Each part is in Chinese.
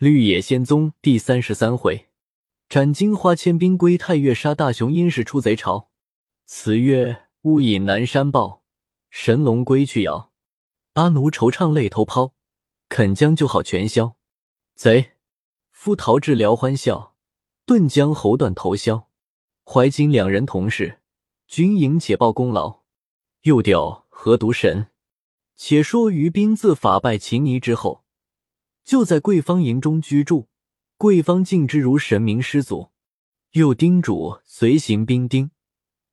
绿野仙踪第三十三回，斩金花千兵归太岳，杀大雄殷氏出贼巢。词曰：雾隐南山豹，神龙归去遥。阿奴惆怅泪头抛，肯将旧好全消。贼夫逃至辽欢笑，顿将喉断头削。怀金两人同事，军营且报功劳。又调何独神？且说于兵自法败秦尼之后。就在贵方营中居住，贵方敬之如神明师祖，又叮嘱随行兵丁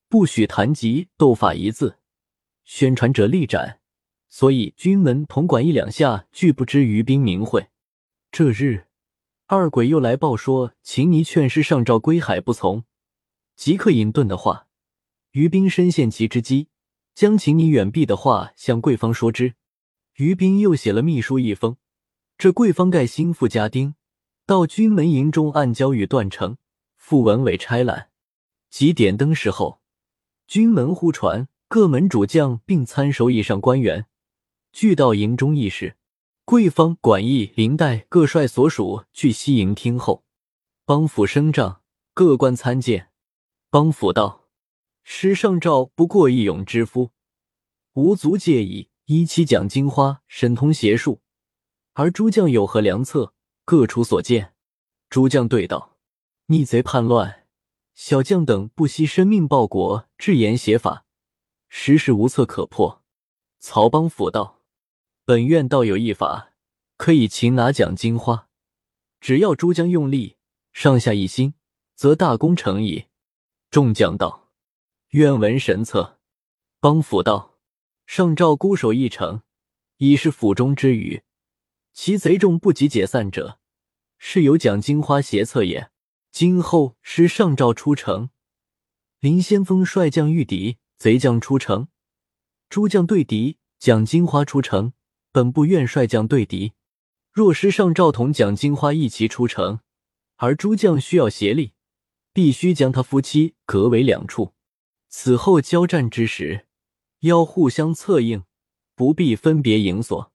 不许谈及斗法一字，宣传者立斩。所以军门统管一两下俱不知于兵名讳。这日，二鬼又来报说秦尼劝师上诏归海不从，即刻隐遁的话，于兵深陷其之机，将秦尼远避的话向贵方说之。于兵又写了密书一封。这贵方盖心腹家丁，到军门营中暗交与段成、傅文伟差揽。即点灯时候，军门呼传各门主将并参守以上官员，俱到营中议事。贵方管驿、林带各率所属去西营听候。帮府升帐，各官参见。帮府道：“师上诏不过一勇之夫，无足介意。一期讲金花，神通邪术。”而诸将有何良策？各处所见。诸将对道：“逆贼叛乱，小将等不惜生命报国，制言邪法，实是无策可破。”曹邦甫道：“本院倒有一法，可以擒拿蒋金花。只要诸将用力，上下一心，则大功成矣。”众将道：“愿闻神策。”邦甫道：“上诏孤守一城，已是府中之语。”其贼众不及解散者，是有蒋金花协策也。今后师上诏出城，林先锋率将御敌，贼将出城，诸将对敌。蒋金花出城，本部愿率将对敌。若师上诏同蒋金花一齐出城，而诸将需要协力，必须将他夫妻隔为两处。此后交战之时，要互相策应，不必分别营所。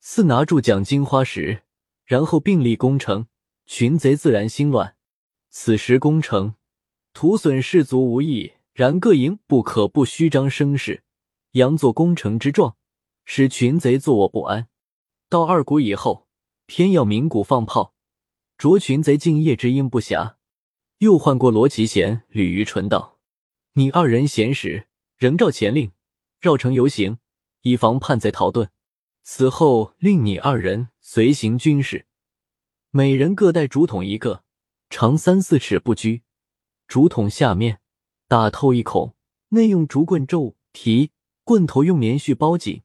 四拿住蒋金花时，然后并力攻城，群贼自然心乱。此时攻城，徒损士卒无益。然各营不可不虚张声势，佯作攻城之状，使群贼坐卧不安。到二鼓以后，偏要鸣鼓放炮，着群贼敬夜之阴不暇。又唤过罗奇贤、吕于纯道：“你二人闲时，仍照前令，绕城游行，以防叛贼逃遁。”此后，令你二人随行军士，每人各带竹筒一个，长三四尺不拘。竹筒下面打透一孔，内用竹棍皱提，棍头用棉絮包紧，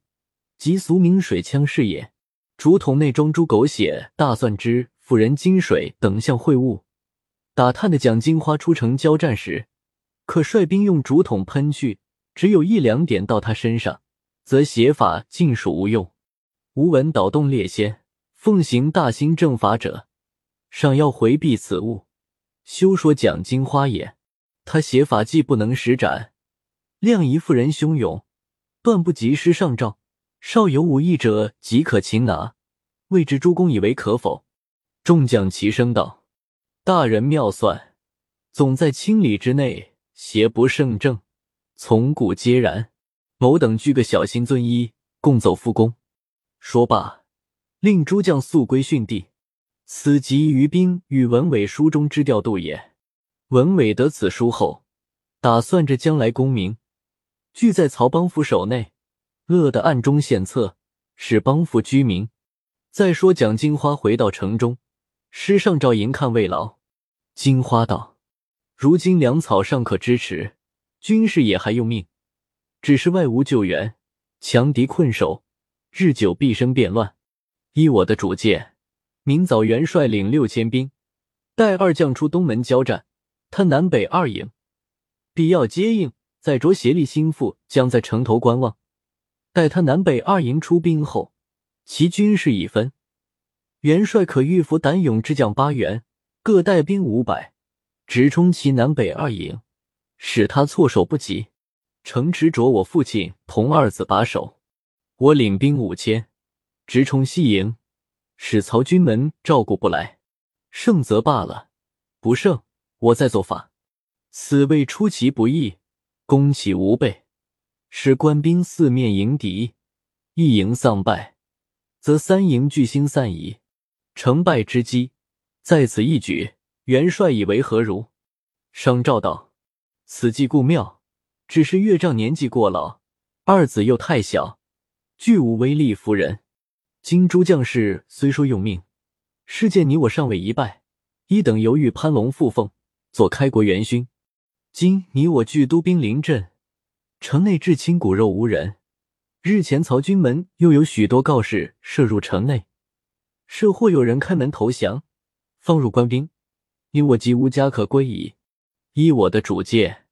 即俗名水枪是也。竹筒内装猪狗血、大蒜汁、妇人金水等项秽物。打探的蒋金花出城交战时，可率兵用竹筒喷去，只有一两点到他身上，则邪法尽属无用。吾闻导动列仙，奉行大兴正法者，尚要回避此物。休说讲经花也，他写法既不能施展，量仪妇人汹涌，断不及时上诏。少有武艺者，即可擒拿。未知诸公以为可否？众将齐声道：“大人妙算，总在千里之内，邪不胜正，从古皆然。某等俱个小心遵依，共奏复功。”说罢，令诸将速归训地。此即于兵与文伟书中之调度也。文伟得此书后，打算着将来功名，俱在曹邦府手内，乐得暗中献策，使邦府居民。再说蒋金花回到城中，师上诏迎看慰劳。金花道：“如今粮草尚可支持，军士也还用命，只是外无救援，强敌困守。”日久必生变乱。依我的主见，明早元帅领六千兵，带二将出东门交战。他南北二营，必要接应。再着协力心腹将在城头观望。待他南北二营出兵后，其军事已分。元帅可御服胆勇之将八员，各带兵五百，直冲其南北二营，使他措手不及。城池着我父亲同二子把守。我领兵五千，直冲西营，使曹军门照顾不来。胜则罢了，不胜我再做法。此谓出其不意，攻其无备，使官兵四面迎敌，一营丧败，则三营俱心散矣。成败之机在此一举。元帅以为何如？商昭道：“此计固妙，只是岳丈年纪过老，二子又太小，俱无威力服人。今诸将士虽说用命。”事见你我尚未一败，一等犹豫攀龙附凤，做开国元勋。今你我俱都兵临阵，城内至亲骨肉无人。日前曹军门又有许多告示射入城内，设或有人开门投降，放入官兵，你我即无家可归矣。依我的主见，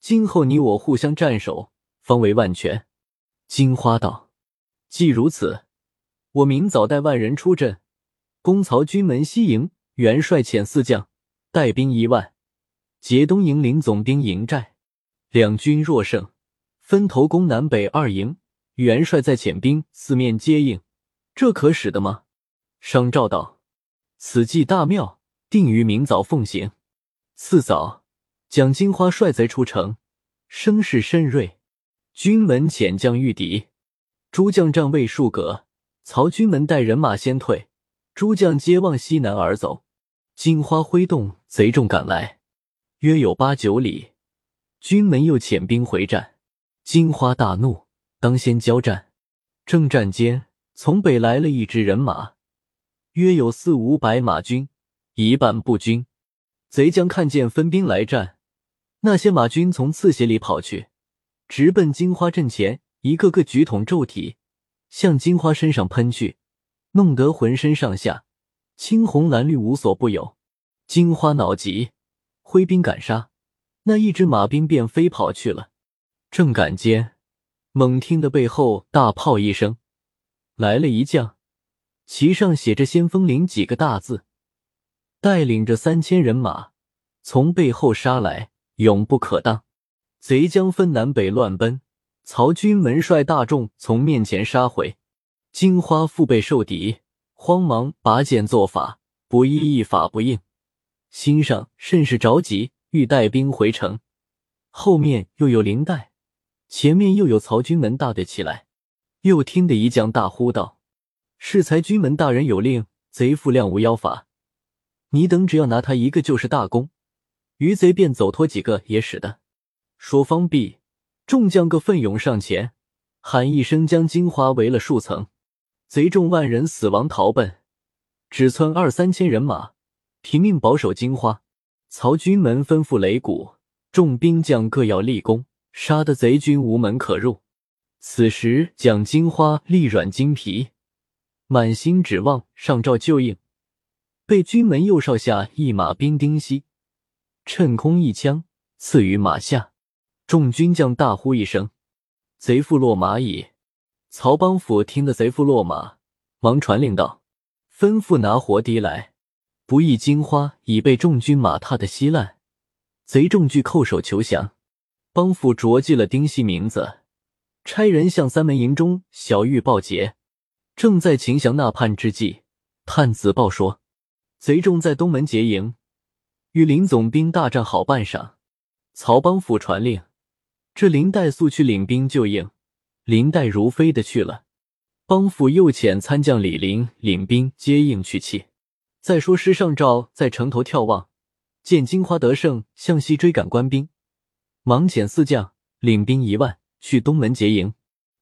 今后你我互相战守，方为万全。金花道：既如此，我明早带万人出阵。攻曹军门西营，元帅遣四将带兵一万，劫东营林总兵营寨。两军若胜，分头攻南北二营，元帅再遣兵四面接应，这可使得吗？商昭道：“此计大妙，定于明早奉行。”次早，蒋金花率贼出城，声势甚锐，军门遣将御敌，诸将战未数格，曹军门带人马先退。诸将皆望西南而走，金花挥动贼众赶来，约有八九里。军门又遣兵回战，金花大怒，当先交战。正战间，从北来了一支人马，约有四五百马军，一半步军。贼将看见分兵来战，那些马军从刺斜里跑去，直奔金花阵前，一个个举筒骤体，向金花身上喷去。弄得浑身上下青红蓝绿无所不有，金花恼极，挥兵赶杀，那一只马兵便飞跑去了。正赶间，猛听得背后大炮一声，来了一将，旗上写着“先锋领”几个大字，带领着三千人马从背后杀来，永不可当。贼将分南北乱奔，曹军门帅大众从面前杀回。金花腹背受敌，慌忙拔剑作法，不意一法不应，心上甚是着急，欲带兵回城。后面又有林带，前面又有曹军门大队起来。又听得一将大呼道：“适才军门大人有令，贼复亮无妖法，你等只要拿他一个就是大功，余贼便走脱几个也使得。”说方毕，众将各奋勇上前，喊一声，将金花围了数层。贼众万人死亡逃奔，只存二三千人马，拼命保守金花。曹军门吩咐擂鼓，众兵将各要立功，杀得贼军无门可入。此时蒋金花力软筋疲，满心指望上诏救应，被军门右少下一马兵丁西趁空一枪刺于马下。众军将大呼一声：“贼父落马矣！”曹邦甫听得贼父落马，忙传令道：“吩咐拿活敌来。”不意金花已被众军马踏得稀烂，贼众俱叩首求降。邦甫着记了丁西名字，差人向三门营中小玉报捷。正在秦降纳叛之际，探子报说，贼众在东门结营，与林总兵大战好半晌。曹邦甫传令，这林黛速去领兵救应。林黛如飞的去了，帮府又遣参将李林领兵接应去气。再说师上诏在城头眺望，见金花得胜，向西追赶官兵，忙遣四将领兵一万去东门结营。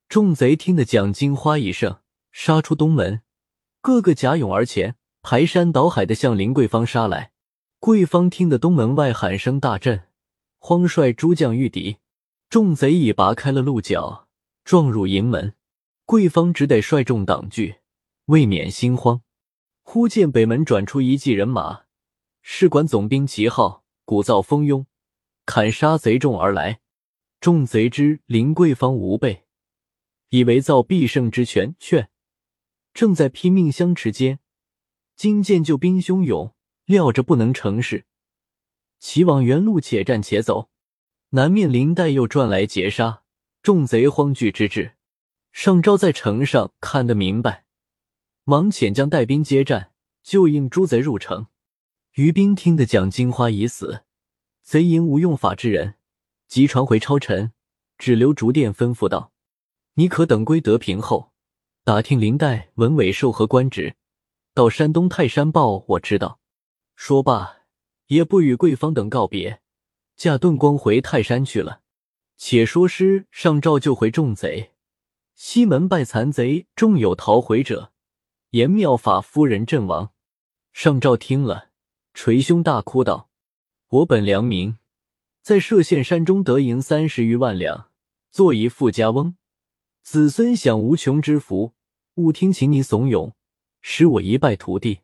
众贼听得蒋金花一胜，杀出东门，个个甲勇而前，排山倒海的向林桂芳杀来。桂芳听得东门外喊声大震，慌率诸将御敌，众贼已拔开了鹿角。撞入营门，桂芳只得率众挡拒，未免心慌。忽见北门转出一骑人马，是管总兵旗号，鼓噪蜂拥，砍杀贼众而来。众贼知林桂芳无备，以为造必胜之权，却正在拼命相持间，今见救兵汹涌，料着不能成事，齐往原路且战且走。南面林黛又转来截杀。众贼慌惧之至，上昭在城上看得明白，忙遣将带兵接战，就应诸贼入城。于兵听得蒋金花已死，贼营无用法之人，即传回超臣，只留竹殿，吩咐道：“你可等归德平后，打听林黛、文伟受何官职，到山东泰山报我知道。”说罢，也不与桂芳等告别，驾遁光回泰山去了。且说诗上诏救回众贼，西门拜残贼，众有逃回者。言妙法夫人阵亡，上诏听了，捶胸大哭道：“我本良民，在歙县山中得银三十余万两，做一富家翁，子孙享无穷之福。勿听秦尼怂恿，使我一败涂地。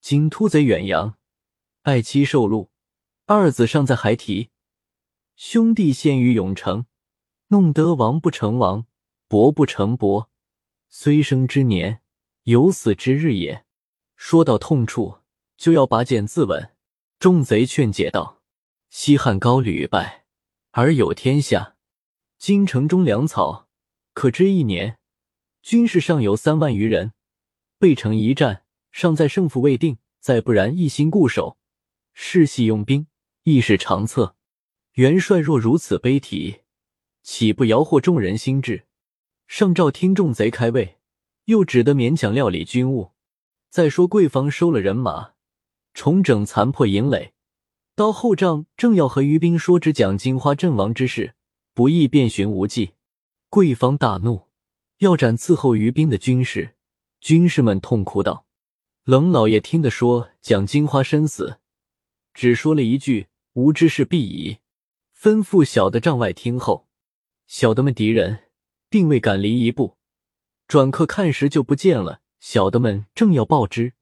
今突贼远扬，爱妻受戮，二子尚在孩提，兄弟陷于永城，弄得王不成王，伯不成伯，虽生之年。”有死之日也。说到痛处，就要拔剑自刎。众贼劝解道：“西汉高屡败，而有天下。今城中粮草可支一年，军士尚有三万余人。背城一战，尚在胜负未定。再不然，一心固守，世系用兵，亦是长策。元帅若如此悲啼，岂不摇惑众人心智？上诏听众贼开胃。”又只得勉强料理军务。再说贵方收了人马，重整残破营垒，到后帐正要和于兵说知蒋金花阵亡之事，不意遍寻无忌。贵方大怒，要斩伺候于兵的军士。军士们痛哭道：“冷老爷听得说蒋金花身死，只说了一句‘无知事必矣’，吩咐小的帐外听候。小的们敌人并未敢离一步。”转客看时就不见了，小的们正要报之，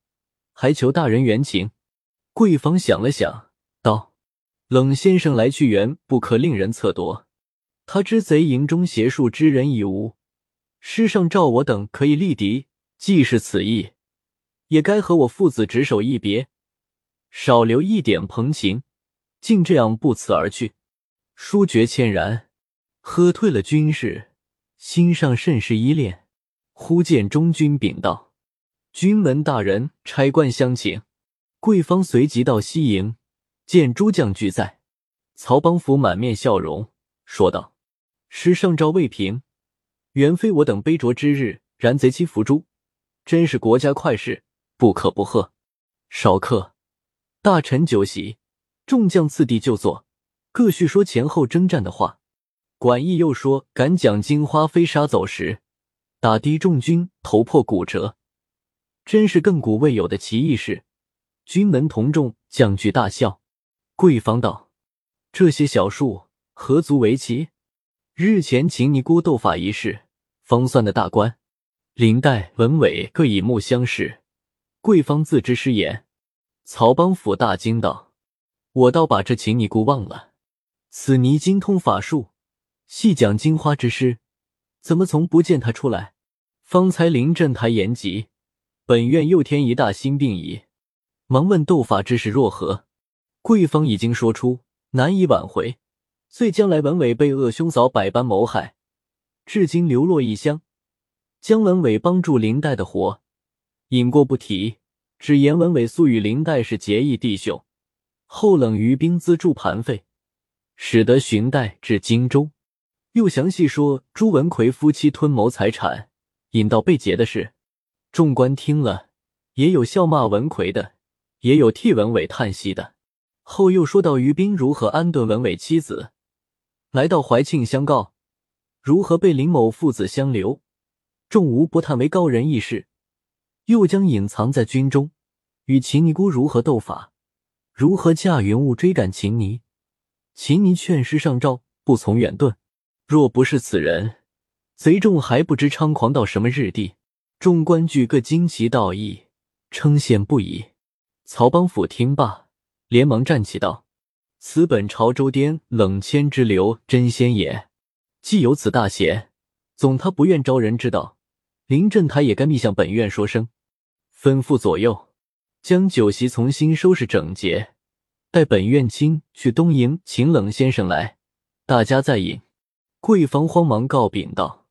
还求大人原情。贵方想了想，道：“冷先生来去缘不可令人测夺，他知贼营中邪术之人已无，师上召我等可以力敌，既是此意，也该和我父子执手一别，少留一点朋情，竟这样不辞而去。”书觉歉然，喝退了军士，心上甚是依恋。忽见中军禀道：“军门大人差官相请。”贵方随即到西营，见诸将俱在。曹邦福满面笑容，说道：“师上诏未平，原非我等杯酌之日。然贼妻伏诛，真是国家快事，不可不贺。少客，大臣酒席，众将次第就坐，各叙说前后征战的话。管义又说赶蒋金花飞沙走石。”打的众军头破骨折，真是亘古未有的奇异事。军门同众将俱大笑。贵方道：“这些小术何足为奇？日前秦尼姑斗法一事，方算的大官。林黛、文伟各以目相视。贵方自知失言。”曹邦甫大惊道：“我倒把这秦尼姑忘了。此尼精通法术，细讲金花之师，怎么从不见他出来？”方才临阵台言及，本院又添一大新病矣。忙问斗法之事若何？贵方已经说出，难以挽回。遂将来文伟被恶兄嫂百般谋害，至今流落异乡。姜文伟帮助林黛的活，引过不提。只言文伟素与林黛是结义弟兄，后冷于兵资助盘费，使得寻代至荆州。又详细说朱文奎夫妻吞谋财产。引到被劫的事，众官听了，也有笑骂文奎的，也有替文伟叹息的。后又说到于斌如何安顿文伟妻子，来到怀庆相告，如何被林某父子相留，众无不叹为高人异事。又将隐藏在军中，与秦尼姑如何斗法，如何驾云雾追赶秦尼。秦尼劝师上诏，不从远遁。若不是此人。贼众还不知猖狂到什么日地，众官俱各惊奇道义，称羡不已。曹邦甫听罢，连忙站起道：“此本朝州颠冷谦之流真仙也。既有此大贤，总他不愿招人知道，临阵台也该密向本院说声，吩咐左右将酒席重新收拾整洁，待本院卿去东营请冷先生来，大家再饮。”贵方慌忙告禀道。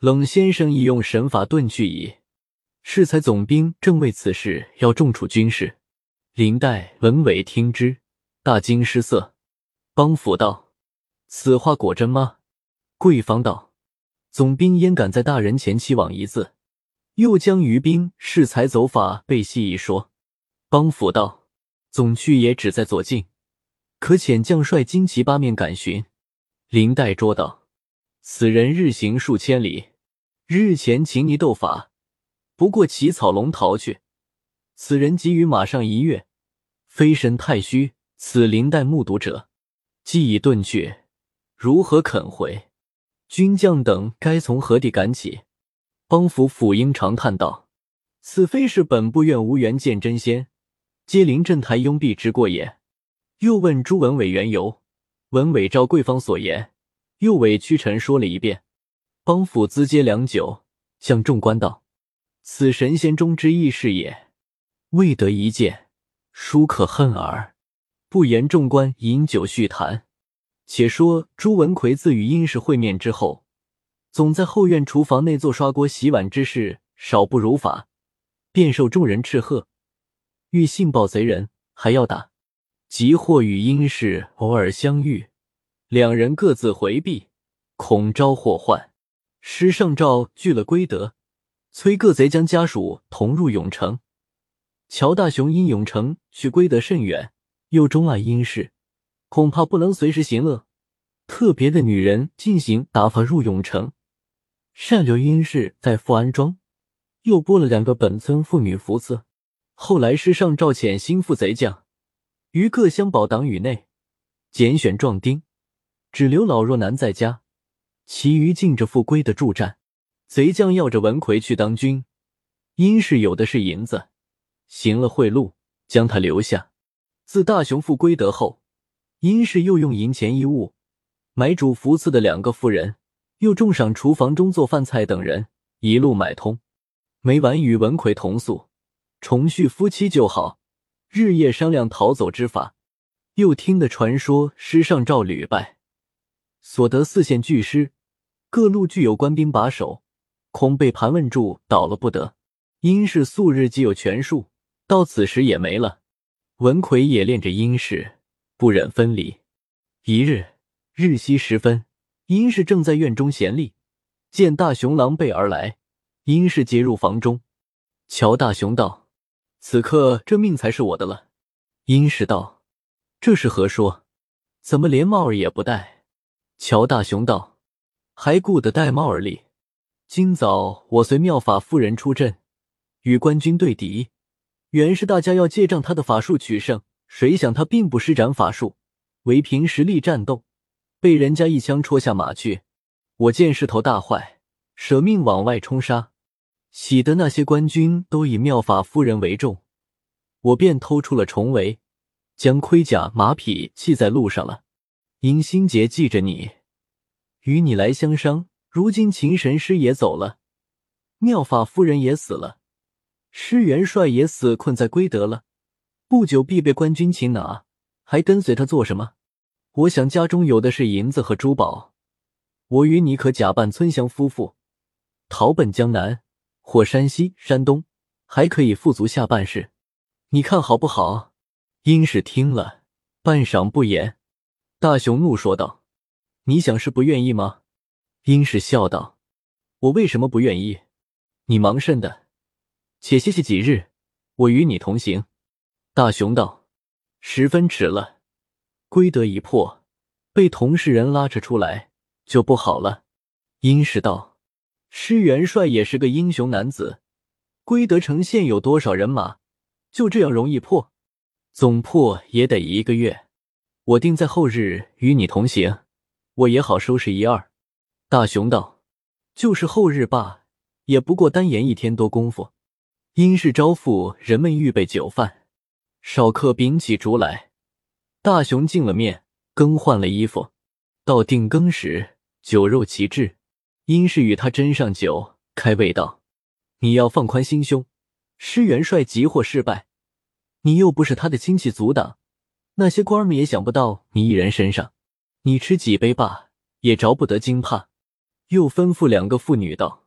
冷先生已用神法遁去矣。适才总兵正为此事要重处军士。林黛、文伟听之，大惊失色。帮府道：“此话果真吗？”贵方道：“总兵焉敢在大人前期往一字？”又将于兵适才走法被戏一说。帮府道：“总去也只在左近，可遣将帅旌旗八面赶寻。”林黛捉道：“此人日行数千里，日前擒泥斗法。”不过起草龙逃去，此人急于马上一跃，飞身太虚。此林黛目睹者，既已遁去，如何肯回？军将等该从何地赶起？帮府府英长叹道：“此非是本部院无缘见真仙，接临镇台拥蔽之过也。”又问朱文伟缘由，文伟照贵方所言，又委屈臣说了一遍。帮府资嗟良久，向众官道。此神仙中之异士也，未得一见，殊可恨耳。不言众官饮酒叙谈。且说朱文奎自与殷氏会面之后，总在后院厨房内做刷锅洗碗之事，少不如法，便受众人斥喝，欲信报贼人，还要打。即或与殷氏偶尔相遇，两人各自回避，恐招祸患。师上诏拒了归德。催各贼将家属同入永城。乔大雄因永城去归德甚远，又钟爱殷氏，恐怕不能随时行乐，特别的女人进行打发入永城，善留殷氏在富安庄，又拨了两个本村妇女扶伺。后来师上召遣心腹贼将于各乡保党羽内拣选壮丁，只留老弱男在家，其余尽着赴归的助战。贼将要着文奎去当军，殷氏有的是银子，行了贿赂，将他留下。自大雄复归德后，殷氏又用银钱衣物买主福赐的两个妇人，又重赏厨房中做饭菜等人，一路买通。每晚与文奎同宿，重续夫妻就好，日夜商量逃走之法。又听得传说，师上诏屡败，所得四县巨师，各路具有官兵把守。恐被盘问住，倒了不得。殷氏素日既有权术，到此时也没了。文奎也恋着殷氏，不忍分离。一日日夕时分，殷氏正在院中闲立，见大雄狼狈而来，殷氏接入房中。乔大雄道：“此刻这命才是我的了。”殷氏道：“这是何说？怎么连帽儿也不戴？”乔大雄道：“还顾得戴帽儿哩？”今早我随妙法夫人出阵，与官军对敌，原是大家要借仗他的法术取胜。谁想他并不施展法术，唯凭实力战斗，被人家一枪戳下马去。我见势头大坏，舍命往外冲杀，喜得那些官军都以妙法夫人为重，我便偷出了重围，将盔甲马匹弃在路上了。因心杰记着你，与你来相商。如今秦神师也走了，妙法夫人也死了，师元帅也死困在归德了，不久必被官军擒拿，还跟随他做什么？我想家中有的是银子和珠宝，我与你可假扮村乡夫妇，逃奔江南或山西、山东，还可以富足下半世，你看好不好？殷氏听了，半晌不言。大雄怒说道：“你想是不愿意吗？”殷氏笑道：“我为什么不愿意？你忙甚的？且歇息几日，我与你同行。”大雄道：“十分迟了，归德已破，被同事人拉扯出来就不好了。”殷氏道：“施元帅也是个英雄男子，归德城现有多少人马？就这样容易破？总破也得一个月。我定在后日与你同行，我也好收拾一二。”大雄道：“就是后日罢，也不过单言一天多功夫。”因是招呼人们预备酒饭，少客秉起烛来。大雄进了面，更换了衣服。到定更时，酒肉齐至，因是与他斟上酒，开胃道：“你要放宽心胸，施元帅急或失败，你又不是他的亲戚族党，那些官们也想不到你一人身上。你吃几杯罢，也着不得惊怕。”又吩咐两个妇女道：“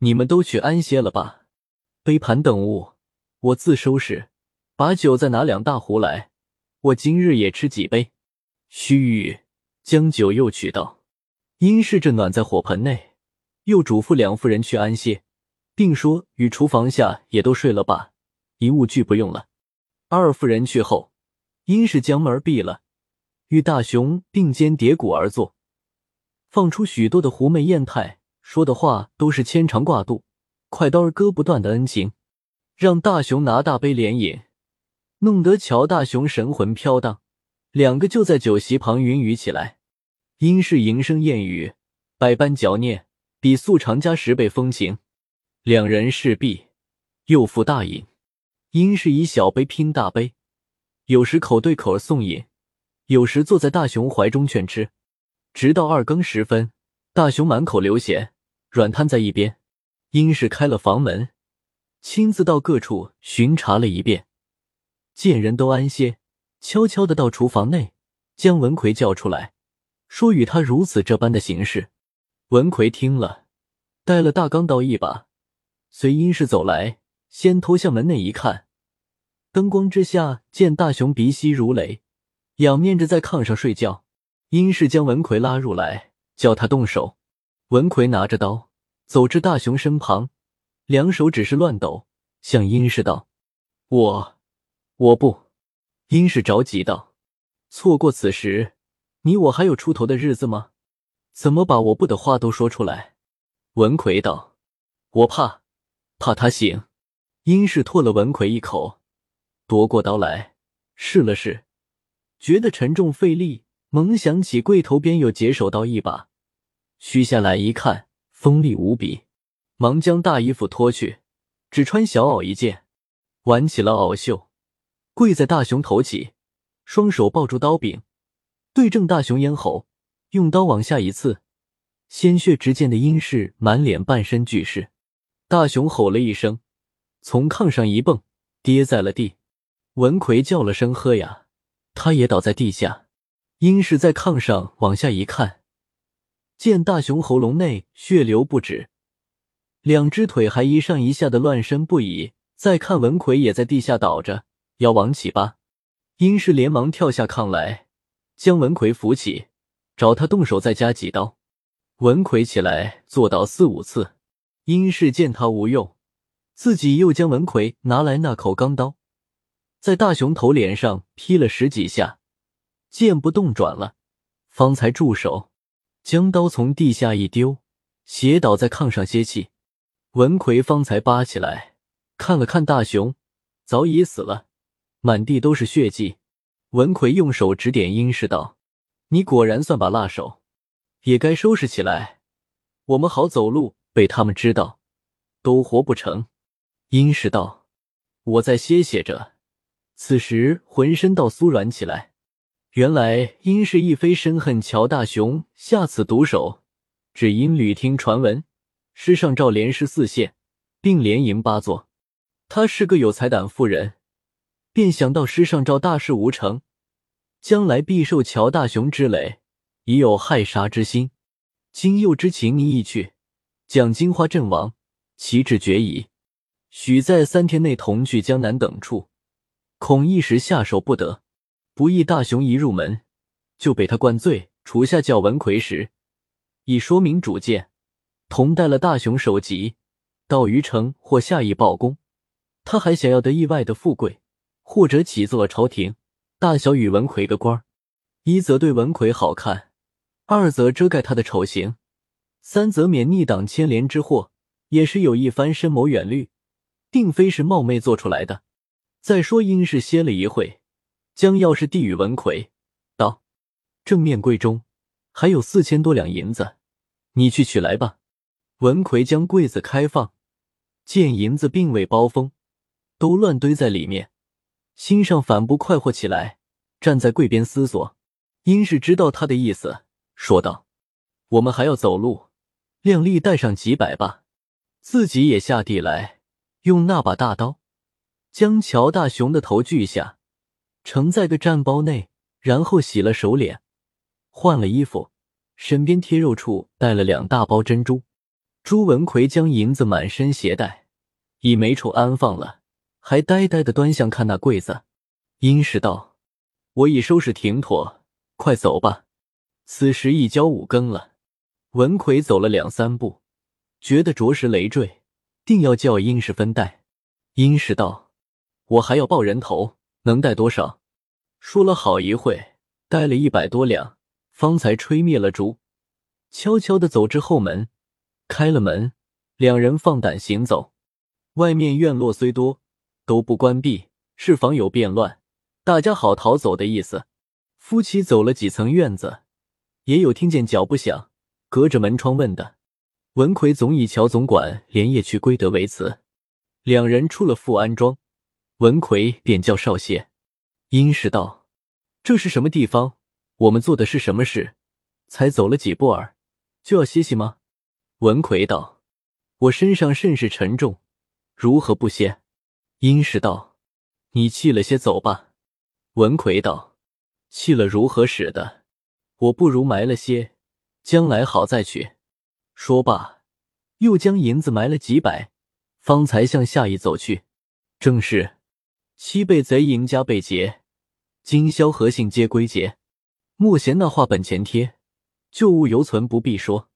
你们都去安歇了吧，杯盘等物，我自收拾。把酒再拿两大壶来，我今日也吃几杯。须臾，将酒又取到，因是这暖在火盆内，又嘱咐两夫人去安歇，并说与厨房下也都睡了吧，一物俱不用了。二夫人去后，因是将门闭了，与大雄并肩叠骨而坐，放出许多的狐媚艳态，说的话都是牵肠挂肚、快刀割不断的恩情，让大雄拿大杯连饮。弄得乔大雄神魂飘荡，两个就在酒席旁云雨起来。因是吟声燕语，百般嚼念，比素常加十倍风情。两人势必又复大饮。因是以小杯拼大杯，有时口对口送饮，有时坐在大雄怀中劝吃。直到二更时分，大雄满口流涎，软瘫在一边。因是开了房门，亲自到各处巡查了一遍。见人都安歇，悄悄的到厨房内，将文奎叫出来，说与他如此这般的行事。文奎听了，带了大钢刀一把，随殷氏走来，先偷向门内一看，灯光之下见大雄鼻息如雷，仰面着在炕上睡觉。殷氏将文奎拉入来，叫他动手。文奎拿着刀走至大雄身旁，两手只是乱抖，向殷氏道：“我。”我不，殷氏着急道：“错过此时，你我还有出头的日子吗？怎么把我不的话都说出来？”文奎道：“我怕，怕他醒。”殷氏唾了文奎一口，夺过刀来试了试，觉得沉重费力，猛想起柜头边有解手刀一把，取下来一看，锋利无比，忙将大衣服脱去，只穿小袄一件，挽起了袄袖。跪在大熊头起，双手抱住刀柄，对正大熊咽喉，用刀往下一刺，鲜血直溅的殷氏满脸半身俱是。大雄吼了一声，从炕上一蹦，跌在了地。文奎叫了声“喝呀”，他也倒在地下。殷氏在炕上往下一看，见大雄喉咙内血流不止，两只腿还一上一下的乱伸不已。再看文奎也在地下倒着。要往起扒，殷氏连忙跳下炕来，将文奎扶起，找他动手再加几刀。文奎起来做到四五次，殷氏见他无用，自己又将文奎拿来那口钢刀，在大雄头脸上劈了十几下，见不动转了，方才住手，将刀从地下一丢，斜倒在炕上歇气。文奎方才扒起来，看了看大雄，早已死了。满地都是血迹，文奎用手指点殷氏道：“你果然算把辣手，也该收拾起来，我们好走路。被他们知道，都活不成。”殷氏道：“我在歇歇着。”此时浑身倒酥软起来。原来殷氏亦非深恨乔大雄下此毒手，只因屡听传闻师上诏连失四县，并连赢八座。他是个有才胆妇人。便想到师上诏大事无成，将来必受乔大雄之累，已有害杀之心。今又知情逆意去，蒋金花阵亡，其志决矣。许在三天内同去江南等处，恐一时下手不得。不意大雄一入门，就被他灌醉，除下叫文奎时，已说明主见，同带了大雄首级到虞城或下邑报功。他还想要得意外的富贵。或者起奏了朝廷，大小与文奎个官儿，一则对文奎好看，二则遮盖他的丑行，三则免逆党牵连之祸，也是有一番深谋远虑，并非是冒昧做出来的。再说殷氏歇了一会，将钥匙递与文奎，道：“正面柜中还有四千多两银子，你去取来吧。”文奎将柜子开放，见银子并未包封，都乱堆在里面。心上反不快活起来，站在柜边思索。殷氏知道他的意思，说道：“我们还要走路，量力带上几百吧。”自己也下地来，用那把大刀将乔大雄的头锯下，盛在个毡包内，然后洗了手脸，换了衣服，身边贴肉处带了两大包珍珠。朱文奎将银子满身携带，已没处安放了，还呆呆的端详看那柜子。殷实道：“我已收拾停妥，快走吧。”此时一交五更了。文奎走了两三步，觉得着实累赘，定要叫殷实分带。殷实道：“我还要报人头，能带多少？”说了好一会，带了一百多两，方才吹灭了烛，悄悄的走至后门，开了门，两人放胆行走。外面院落虽多，都不关闭，是防有变乱，大家好逃走的意思。夫妻走了几层院子，也有听见脚步响。隔着门窗问的，文奎总以乔总管连夜去归德为辞。两人出了富安庄，文奎便叫少谢。殷实道：“这是什么地方？我们做的是什么事？才走了几步儿，就要歇息吗？”文奎道：“我身上甚是沉重，如何不歇？”殷实道：“你气了些，走吧。”文奎道：“气了如何使的？我不如埋了些。”将来好再取。说罢，又将银子埋了几百，方才向下邑走去。正是七被贼赢家被劫，今宵何幸皆归结。莫嫌那话本钱贴，旧物犹存不必说。